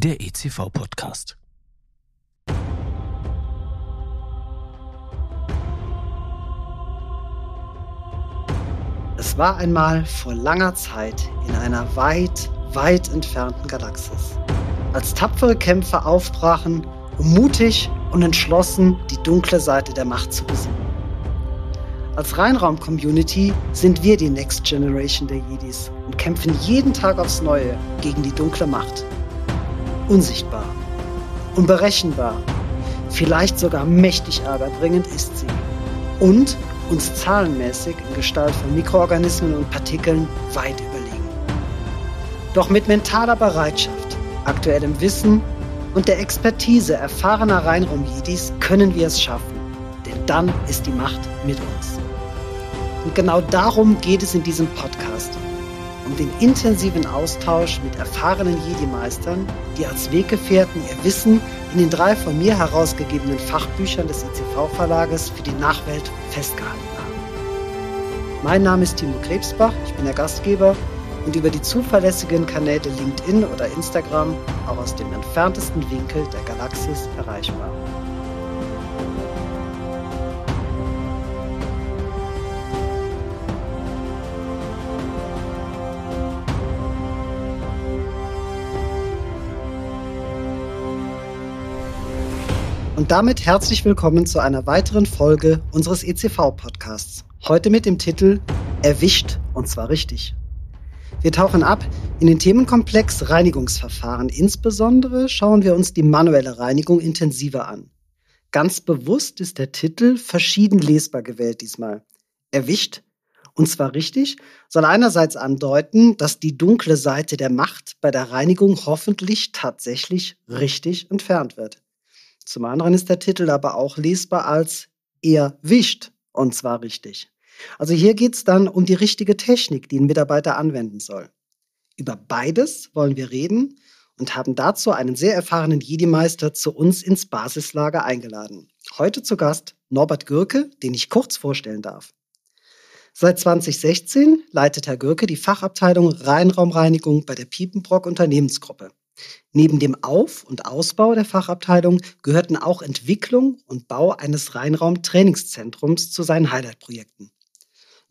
der ECV-Podcast. Es war einmal vor langer Zeit in einer weit, weit entfernten Galaxis, als tapfere Kämpfer aufbrachen, um mutig und entschlossen die dunkle Seite der Macht zu besiegen. Als Reinraum-Community sind wir die Next Generation der Jedis und kämpfen jeden Tag aufs Neue gegen die dunkle Macht. Unsichtbar, unberechenbar, vielleicht sogar mächtig ärgerbringend ist sie. Und uns zahlenmäßig in Gestalt von Mikroorganismen und Partikeln weit überlegen. Doch mit mentaler Bereitschaft, aktuellem Wissen und der Expertise erfahrener Reinraum-Jedis können wir es schaffen. Denn dann ist die Macht mit uns. Und genau darum geht es in diesem Podcast. Um den intensiven Austausch mit erfahrenen Jedi-Meistern, die als Weggefährten ihr Wissen in den drei von mir herausgegebenen Fachbüchern des ICV-Verlages für die Nachwelt festgehalten haben. Mein Name ist Timo Krebsbach, ich bin der Gastgeber und über die zuverlässigen Kanäle LinkedIn oder Instagram auch aus dem entferntesten Winkel der Galaxis erreichbar. Und damit herzlich willkommen zu einer weiteren Folge unseres ECV-Podcasts. Heute mit dem Titel Erwischt und zwar richtig. Wir tauchen ab in den Themenkomplex Reinigungsverfahren. Insbesondere schauen wir uns die manuelle Reinigung intensiver an. Ganz bewusst ist der Titel verschieden lesbar gewählt diesmal. Erwischt und zwar richtig, soll einerseits andeuten, dass die dunkle Seite der Macht bei der Reinigung hoffentlich tatsächlich richtig entfernt wird. Zum anderen ist der Titel aber auch lesbar als erwischt und zwar richtig. Also hier geht es dann um die richtige Technik, die ein Mitarbeiter anwenden soll. Über beides wollen wir reden und haben dazu einen sehr erfahrenen Jedi-Meister zu uns ins Basislager eingeladen. Heute zu Gast Norbert Gürke, den ich kurz vorstellen darf. Seit 2016 leitet Herr Gürke die Fachabteilung Reinraumreinigung bei der Piepenbrock Unternehmensgruppe. Neben dem Auf- und Ausbau der Fachabteilung gehörten auch Entwicklung und Bau eines Reinraum-Trainingszentrums zu seinen Highlight-Projekten.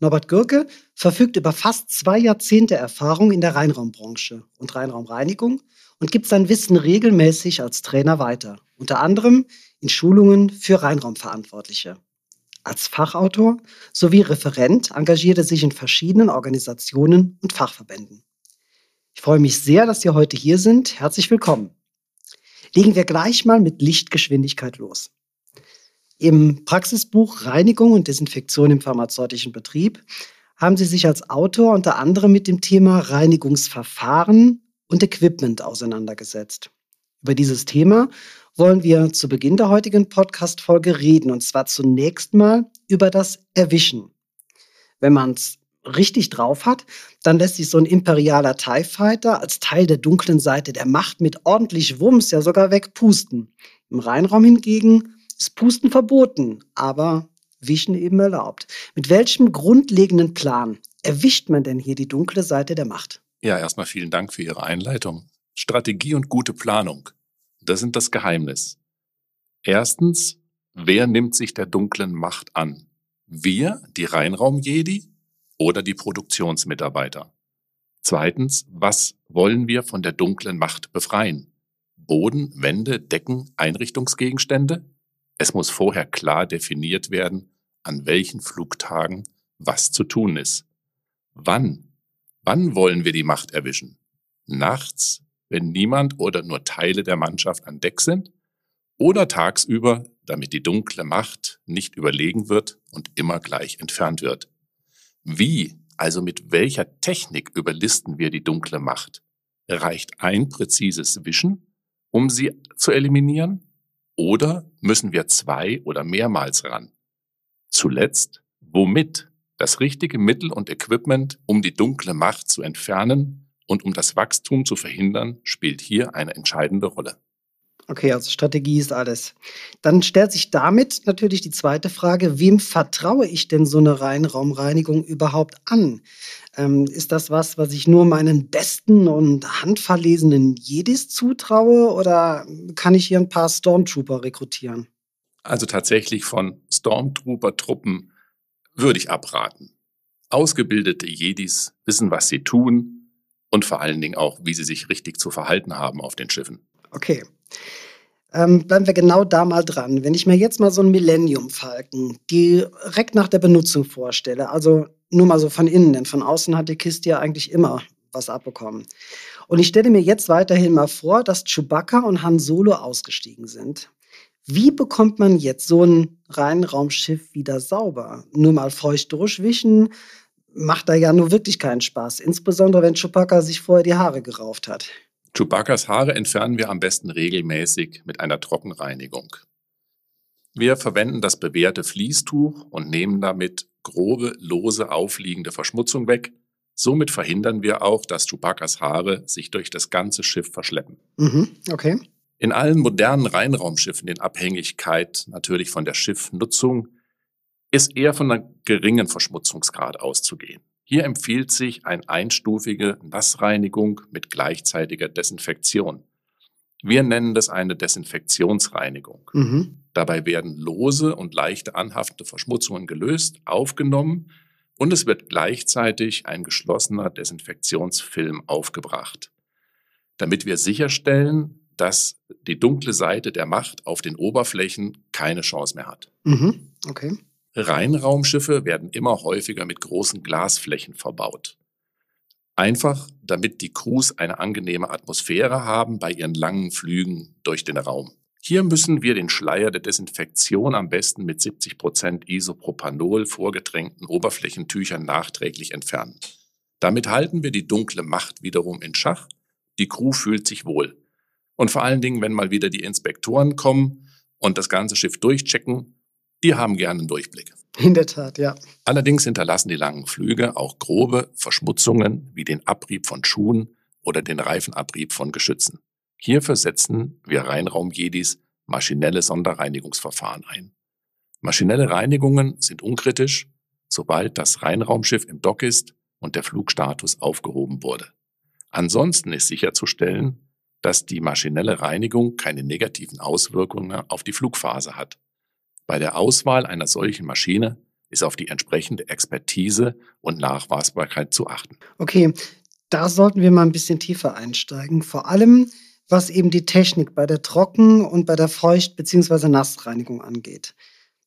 Norbert Gürke verfügt über fast zwei Jahrzehnte Erfahrung in der Reinraumbranche und Reinraumreinigung und gibt sein Wissen regelmäßig als Trainer weiter, unter anderem in Schulungen für Reinraumverantwortliche. Als Fachautor sowie Referent engagiert er sich in verschiedenen Organisationen und Fachverbänden. Ich freue mich sehr, dass Sie heute hier sind. Herzlich willkommen. Legen wir gleich mal mit Lichtgeschwindigkeit los. Im Praxisbuch Reinigung und Desinfektion im pharmazeutischen Betrieb haben Sie sich als Autor unter anderem mit dem Thema Reinigungsverfahren und Equipment auseinandergesetzt. Über dieses Thema wollen wir zu Beginn der heutigen Podcast-Folge reden und zwar zunächst mal über das Erwischen. Wenn man es richtig drauf hat, dann lässt sich so ein imperialer TIE Fighter als Teil der dunklen Seite der Macht mit ordentlich Wumms ja sogar wegpusten. Im Reinraum hingegen ist Pusten verboten, aber Wischen eben erlaubt. Mit welchem grundlegenden Plan erwischt man denn hier die dunkle Seite der Macht? Ja, erstmal vielen Dank für Ihre Einleitung. Strategie und gute Planung, das sind das Geheimnis. Erstens, wer nimmt sich der dunklen Macht an? Wir, die Reinraum-Jedi, oder die Produktionsmitarbeiter? Zweitens, was wollen wir von der dunklen Macht befreien? Boden, Wände, Decken, Einrichtungsgegenstände? Es muss vorher klar definiert werden, an welchen Flugtagen was zu tun ist. Wann? Wann wollen wir die Macht erwischen? Nachts, wenn niemand oder nur Teile der Mannschaft an Deck sind? Oder tagsüber, damit die dunkle Macht nicht überlegen wird und immer gleich entfernt wird? Wie, also mit welcher Technik überlisten wir die dunkle Macht? Reicht ein präzises Wischen, um sie zu eliminieren? Oder müssen wir zwei oder mehrmals ran? Zuletzt, womit? Das richtige Mittel und Equipment, um die dunkle Macht zu entfernen und um das Wachstum zu verhindern, spielt hier eine entscheidende Rolle. Okay, also Strategie ist alles. Dann stellt sich damit natürlich die zweite Frage, wem vertraue ich denn so eine Reinraumreinigung überhaupt an? Ähm, ist das was, was ich nur meinen besten und handverlesenen Jedis zutraue oder kann ich hier ein paar Stormtrooper rekrutieren? Also tatsächlich von Stormtrooper-Truppen würde ich abraten. Ausgebildete Jedis wissen, was sie tun und vor allen Dingen auch, wie sie sich richtig zu verhalten haben auf den Schiffen. Okay. Ähm, bleiben wir genau da mal dran. Wenn ich mir jetzt mal so einen Millennium Falken direkt nach der Benutzung vorstelle, also nur mal so von innen, denn von außen hat die Kiste ja eigentlich immer was abbekommen. Und ich stelle mir jetzt weiterhin mal vor, dass Chewbacca und Han Solo ausgestiegen sind. Wie bekommt man jetzt so ein Reinraumschiff wieder sauber? Nur mal feucht durchwischen macht da ja nur wirklich keinen Spaß. Insbesondere wenn Chewbacca sich vorher die Haare gerauft hat. Chewbaccas Haare entfernen wir am besten regelmäßig mit einer Trockenreinigung. Wir verwenden das bewährte Fließtuch und nehmen damit grobe, lose, aufliegende Verschmutzung weg. Somit verhindern wir auch, dass Chewbaccas Haare sich durch das ganze Schiff verschleppen. Mhm, okay. In allen modernen Reinraumschiffen in Abhängigkeit natürlich von der Schiffnutzung ist eher von einem geringen Verschmutzungsgrad auszugehen. Hier empfiehlt sich eine einstufige Nassreinigung mit gleichzeitiger Desinfektion. Wir nennen das eine Desinfektionsreinigung. Mhm. Dabei werden lose und leichte anhaftende Verschmutzungen gelöst, aufgenommen und es wird gleichzeitig ein geschlossener Desinfektionsfilm aufgebracht, damit wir sicherstellen, dass die dunkle Seite der Macht auf den Oberflächen keine Chance mehr hat. Mhm. Okay. Reinraumschiffe werden immer häufiger mit großen Glasflächen verbaut. Einfach, damit die Crews eine angenehme Atmosphäre haben bei ihren langen Flügen durch den Raum. Hier müssen wir den Schleier der Desinfektion am besten mit 70 Prozent Isopropanol vorgetränkten Oberflächentüchern nachträglich entfernen. Damit halten wir die dunkle Macht wiederum in Schach. Die Crew fühlt sich wohl. Und vor allen Dingen, wenn mal wieder die Inspektoren kommen und das ganze Schiff durchchecken, die haben gerne einen Durchblick. In der Tat, ja. Allerdings hinterlassen die langen Flüge auch grobe Verschmutzungen wie den Abrieb von Schuhen oder den Reifenabrieb von Geschützen. Hierfür setzen wir Reinraum-Jedis maschinelle Sonderreinigungsverfahren ein. Maschinelle Reinigungen sind unkritisch, sobald das Reinraumschiff im Dock ist und der Flugstatus aufgehoben wurde. Ansonsten ist sicherzustellen, dass die maschinelle Reinigung keine negativen Auswirkungen auf die Flugphase hat. Bei der Auswahl einer solchen Maschine ist auf die entsprechende Expertise und Nachweisbarkeit zu achten. Okay, da sollten wir mal ein bisschen tiefer einsteigen. Vor allem, was eben die Technik bei der Trocken- und bei der Feucht- bzw. Nassreinigung angeht.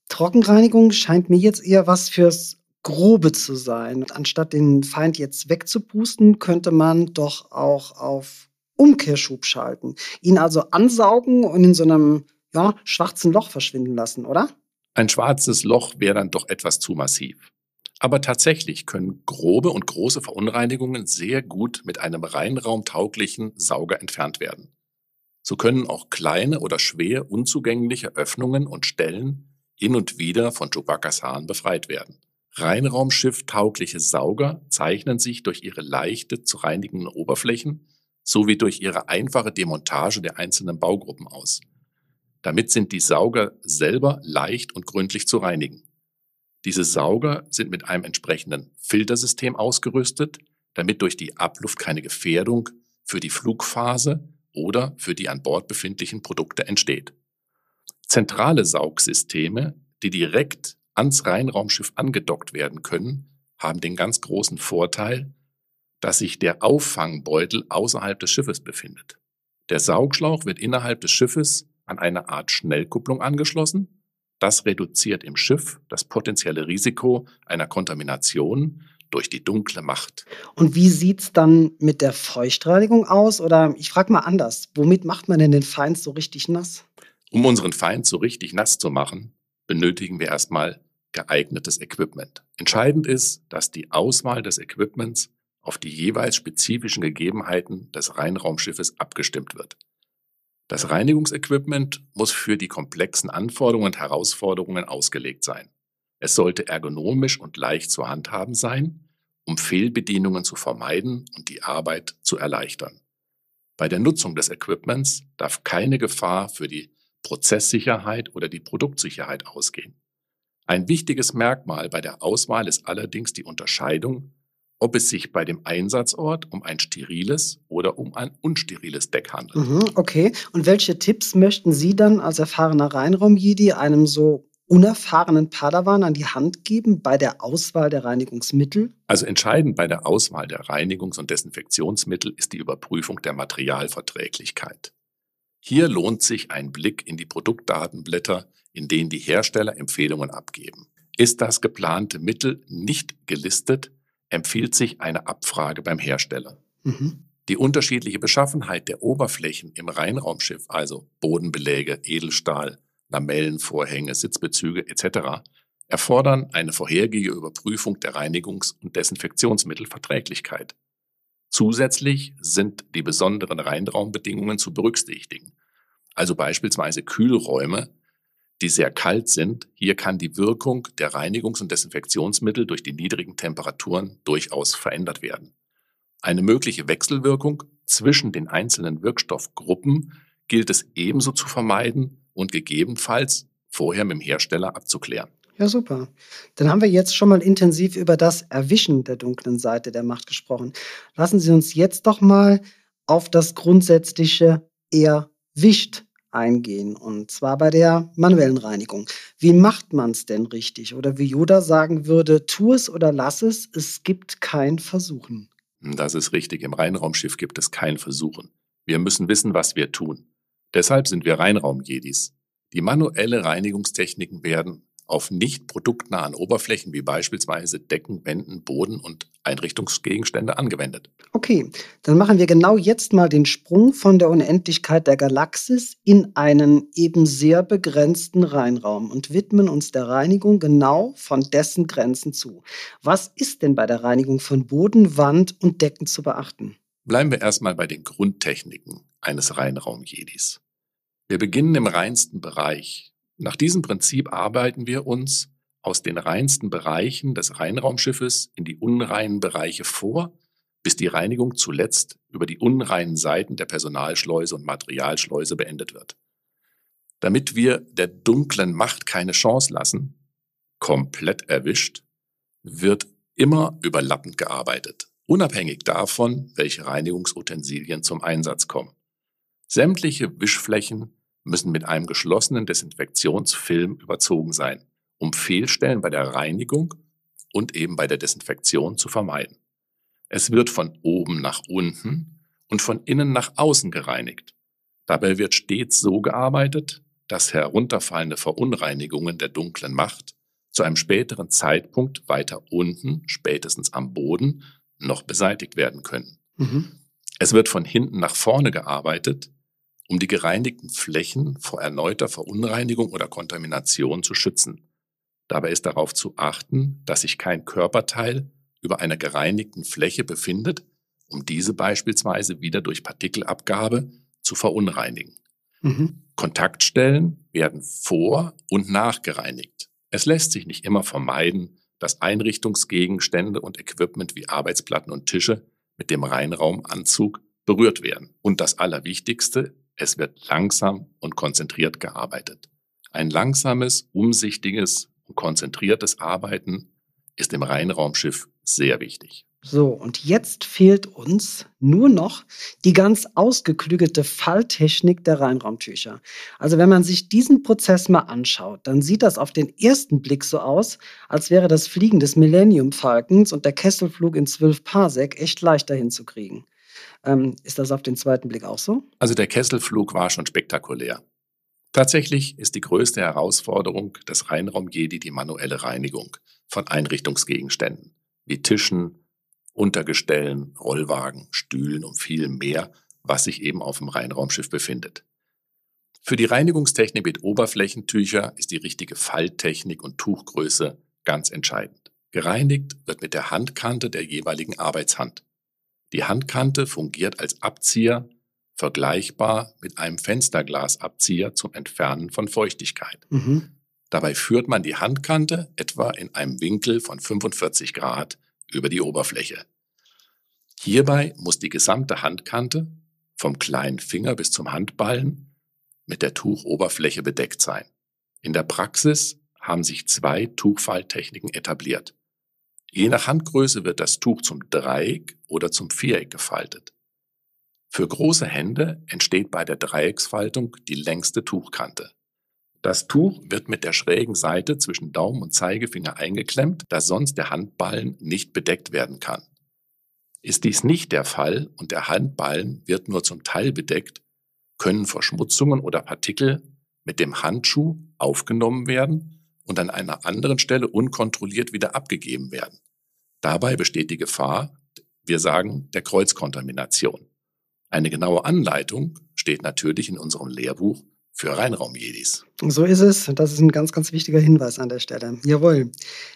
Trockenreinigung scheint mir jetzt eher was fürs Grobe zu sein. Anstatt den Feind jetzt wegzupusten, könnte man doch auch auf Umkehrschub schalten. Ihn also ansaugen und in so einem ja, schwarzen Loch verschwinden lassen, oder? Ein schwarzes Loch wäre dann doch etwas zu massiv. Aber tatsächlich können grobe und große Verunreinigungen sehr gut mit einem reinraumtauglichen Sauger entfernt werden. So können auch kleine oder schwer unzugängliche Öffnungen und Stellen hin und wieder von Chewbacca's Haaren befreit werden. Reinraumschiff-taugliche Sauger zeichnen sich durch ihre leichte zu reinigenden Oberflächen sowie durch ihre einfache Demontage der einzelnen Baugruppen aus. Damit sind die Sauger selber leicht und gründlich zu reinigen. Diese Sauger sind mit einem entsprechenden Filtersystem ausgerüstet, damit durch die Abluft keine Gefährdung für die Flugphase oder für die an Bord befindlichen Produkte entsteht. Zentrale Saugsysteme, die direkt ans Reinraumschiff angedockt werden können, haben den ganz großen Vorteil, dass sich der Auffangbeutel außerhalb des Schiffes befindet. Der Saugschlauch wird innerhalb des Schiffes an eine Art Schnellkupplung angeschlossen. Das reduziert im Schiff das potenzielle Risiko einer Kontamination durch die dunkle Macht. Und wie sieht es dann mit der Feuchtreinigung aus? Oder ich frage mal anders, womit macht man denn den Feind so richtig nass? Um unseren Feind so richtig nass zu machen, benötigen wir erstmal geeignetes Equipment. Entscheidend ist, dass die Auswahl des Equipments auf die jeweils spezifischen Gegebenheiten des Reinraumschiffes abgestimmt wird. Das Reinigungsequipment muss für die komplexen Anforderungen und Herausforderungen ausgelegt sein. Es sollte ergonomisch und leicht zu handhaben sein, um Fehlbedienungen zu vermeiden und die Arbeit zu erleichtern. Bei der Nutzung des Equipments darf keine Gefahr für die Prozesssicherheit oder die Produktsicherheit ausgehen. Ein wichtiges Merkmal bei der Auswahl ist allerdings die Unterscheidung, ob es sich bei dem Einsatzort um ein steriles oder um ein unsteriles Deck handelt. Mhm, okay. Und welche Tipps möchten Sie dann als erfahrener Reinraum-Jedi einem so unerfahrenen Padawan an die Hand geben bei der Auswahl der Reinigungsmittel? Also entscheidend bei der Auswahl der Reinigungs- und Desinfektionsmittel ist die Überprüfung der Materialverträglichkeit. Hier lohnt sich ein Blick in die Produktdatenblätter, in denen die Hersteller Empfehlungen abgeben. Ist das geplante Mittel nicht gelistet, empfiehlt sich eine Abfrage beim Hersteller. Mhm. Die unterschiedliche Beschaffenheit der Oberflächen im Reinraumschiff, also Bodenbeläge, Edelstahl, Lamellenvorhänge, Sitzbezüge etc., erfordern eine vorhergehende Überprüfung der Reinigungs- und Desinfektionsmittelverträglichkeit. Zusätzlich sind die besonderen Reinraumbedingungen zu berücksichtigen, also beispielsweise Kühlräume, die sehr kalt sind. Hier kann die Wirkung der Reinigungs- und Desinfektionsmittel durch die niedrigen Temperaturen durchaus verändert werden. Eine mögliche Wechselwirkung zwischen den einzelnen Wirkstoffgruppen gilt es ebenso zu vermeiden und gegebenenfalls vorher mit dem Hersteller abzuklären. Ja, super. Dann haben wir jetzt schon mal intensiv über das Erwischen der dunklen Seite der Macht gesprochen. Lassen Sie uns jetzt doch mal auf das grundsätzliche Erwischt eingehen. Und zwar bei der manuellen Reinigung. Wie macht man es denn richtig? Oder wie Yoda sagen würde, tu es oder lass es, es gibt kein Versuchen. Das ist richtig. Im Reinraumschiff gibt es kein Versuchen. Wir müssen wissen, was wir tun. Deshalb sind wir Reinraum-Jedis. Die manuelle Reinigungstechniken werden auf nicht produktnahen Oberflächen wie beispielsweise Decken, Wänden, Boden und Einrichtungsgegenstände angewendet. Okay, dann machen wir genau jetzt mal den Sprung von der Unendlichkeit der Galaxis in einen eben sehr begrenzten Reinraum und widmen uns der Reinigung genau von dessen Grenzen zu. Was ist denn bei der Reinigung von Boden, Wand und Decken zu beachten? Bleiben wir erstmal bei den Grundtechniken eines Reinraum-Jedis. Wir beginnen im reinsten Bereich. Nach diesem Prinzip arbeiten wir uns aus den reinsten Bereichen des Reinraumschiffes in die unreinen Bereiche vor, bis die Reinigung zuletzt über die unreinen Seiten der Personalschleuse und Materialschleuse beendet wird. Damit wir der dunklen Macht keine Chance lassen, komplett erwischt, wird immer überlappend gearbeitet, unabhängig davon, welche Reinigungsutensilien zum Einsatz kommen. Sämtliche Wischflächen müssen mit einem geschlossenen Desinfektionsfilm überzogen sein, um Fehlstellen bei der Reinigung und eben bei der Desinfektion zu vermeiden. Es wird von oben nach unten und von innen nach außen gereinigt. Dabei wird stets so gearbeitet, dass herunterfallende Verunreinigungen der dunklen Macht zu einem späteren Zeitpunkt weiter unten, spätestens am Boden, noch beseitigt werden können. Mhm. Es wird von hinten nach vorne gearbeitet, um die gereinigten Flächen vor erneuter Verunreinigung oder Kontamination zu schützen. Dabei ist darauf zu achten, dass sich kein Körperteil über einer gereinigten Fläche befindet, um diese beispielsweise wieder durch Partikelabgabe zu verunreinigen. Mhm. Kontaktstellen werden vor und nach gereinigt. Es lässt sich nicht immer vermeiden, dass Einrichtungsgegenstände und Equipment wie Arbeitsplatten und Tische mit dem Reinraumanzug berührt werden. Und das Allerwichtigste, es wird langsam und konzentriert gearbeitet. Ein langsames, umsichtiges und konzentriertes Arbeiten ist im Reinraumschiff sehr wichtig. So, und jetzt fehlt uns nur noch die ganz ausgeklügelte Falltechnik der Reinraumtücher. Also wenn man sich diesen Prozess mal anschaut, dann sieht das auf den ersten Blick so aus, als wäre das Fliegen des Millennium Falcons und der Kesselflug in 12 Parsec echt leichter hinzukriegen. Ähm, ist das auf den zweiten Blick auch so? Also der Kesselflug war schon spektakulär. Tatsächlich ist die größte Herausforderung des Reinraum-Jedi die manuelle Reinigung von Einrichtungsgegenständen wie Tischen, Untergestellen, Rollwagen, Stühlen und viel mehr, was sich eben auf dem Reinraumschiff befindet. Für die Reinigungstechnik mit Oberflächentücher ist die richtige Falttechnik und Tuchgröße ganz entscheidend. Gereinigt wird mit der Handkante der jeweiligen Arbeitshand. Die Handkante fungiert als Abzieher, vergleichbar mit einem Fensterglasabzieher zum Entfernen von Feuchtigkeit. Mhm. Dabei führt man die Handkante etwa in einem Winkel von 45 Grad über die Oberfläche. Hierbei muss die gesamte Handkante vom kleinen Finger bis zum Handballen, mit der Tuchoberfläche bedeckt sein. In der Praxis haben sich zwei Tuchfalttechniken etabliert. Je nach Handgröße wird das Tuch zum Dreieck oder zum Viereck gefaltet. Für große Hände entsteht bei der Dreiecksfaltung die längste Tuchkante. Das Tuch wird mit der schrägen Seite zwischen Daumen und Zeigefinger eingeklemmt, da sonst der Handballen nicht bedeckt werden kann. Ist dies nicht der Fall und der Handballen wird nur zum Teil bedeckt, können Verschmutzungen oder Partikel mit dem Handschuh aufgenommen werden und an einer anderen Stelle unkontrolliert wieder abgegeben werden. Dabei besteht die Gefahr, wir sagen, der Kreuzkontamination. Eine genaue Anleitung steht natürlich in unserem Lehrbuch für Reinraum-Jedis. So ist es. Das ist ein ganz, ganz wichtiger Hinweis an der Stelle. Jawohl.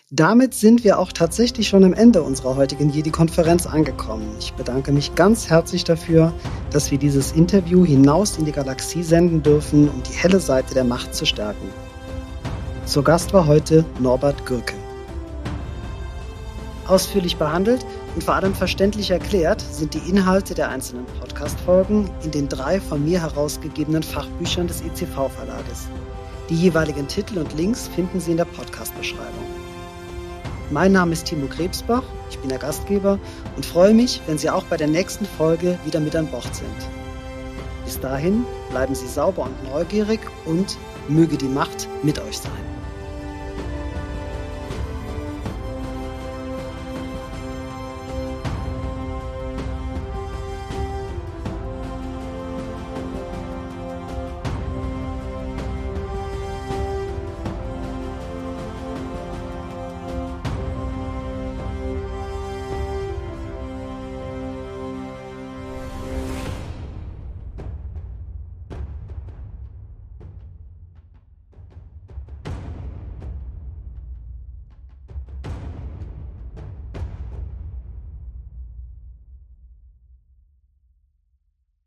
Damit sind wir auch tatsächlich schon am Ende unserer heutigen Jedi-Konferenz angekommen. Ich bedanke mich ganz herzlich dafür, dass wir dieses Interview hinaus in die Galaxie senden dürfen, um die helle Seite der Macht zu stärken. Zur Gast war heute Norbert Gürke. Ausführlich behandelt und vor allem verständlich erklärt sind die Inhalte der einzelnen Podcast-Folgen in den drei von mir herausgegebenen Fachbüchern des ECV-Verlages. Die jeweiligen Titel und Links finden Sie in der Podcast-Beschreibung. Mein Name ist Timo Krebsbach, ich bin der Gastgeber und freue mich, wenn Sie auch bei der nächsten Folge wieder mit an Bord sind. Bis dahin bleiben Sie sauber und neugierig und möge die Macht mit euch sein.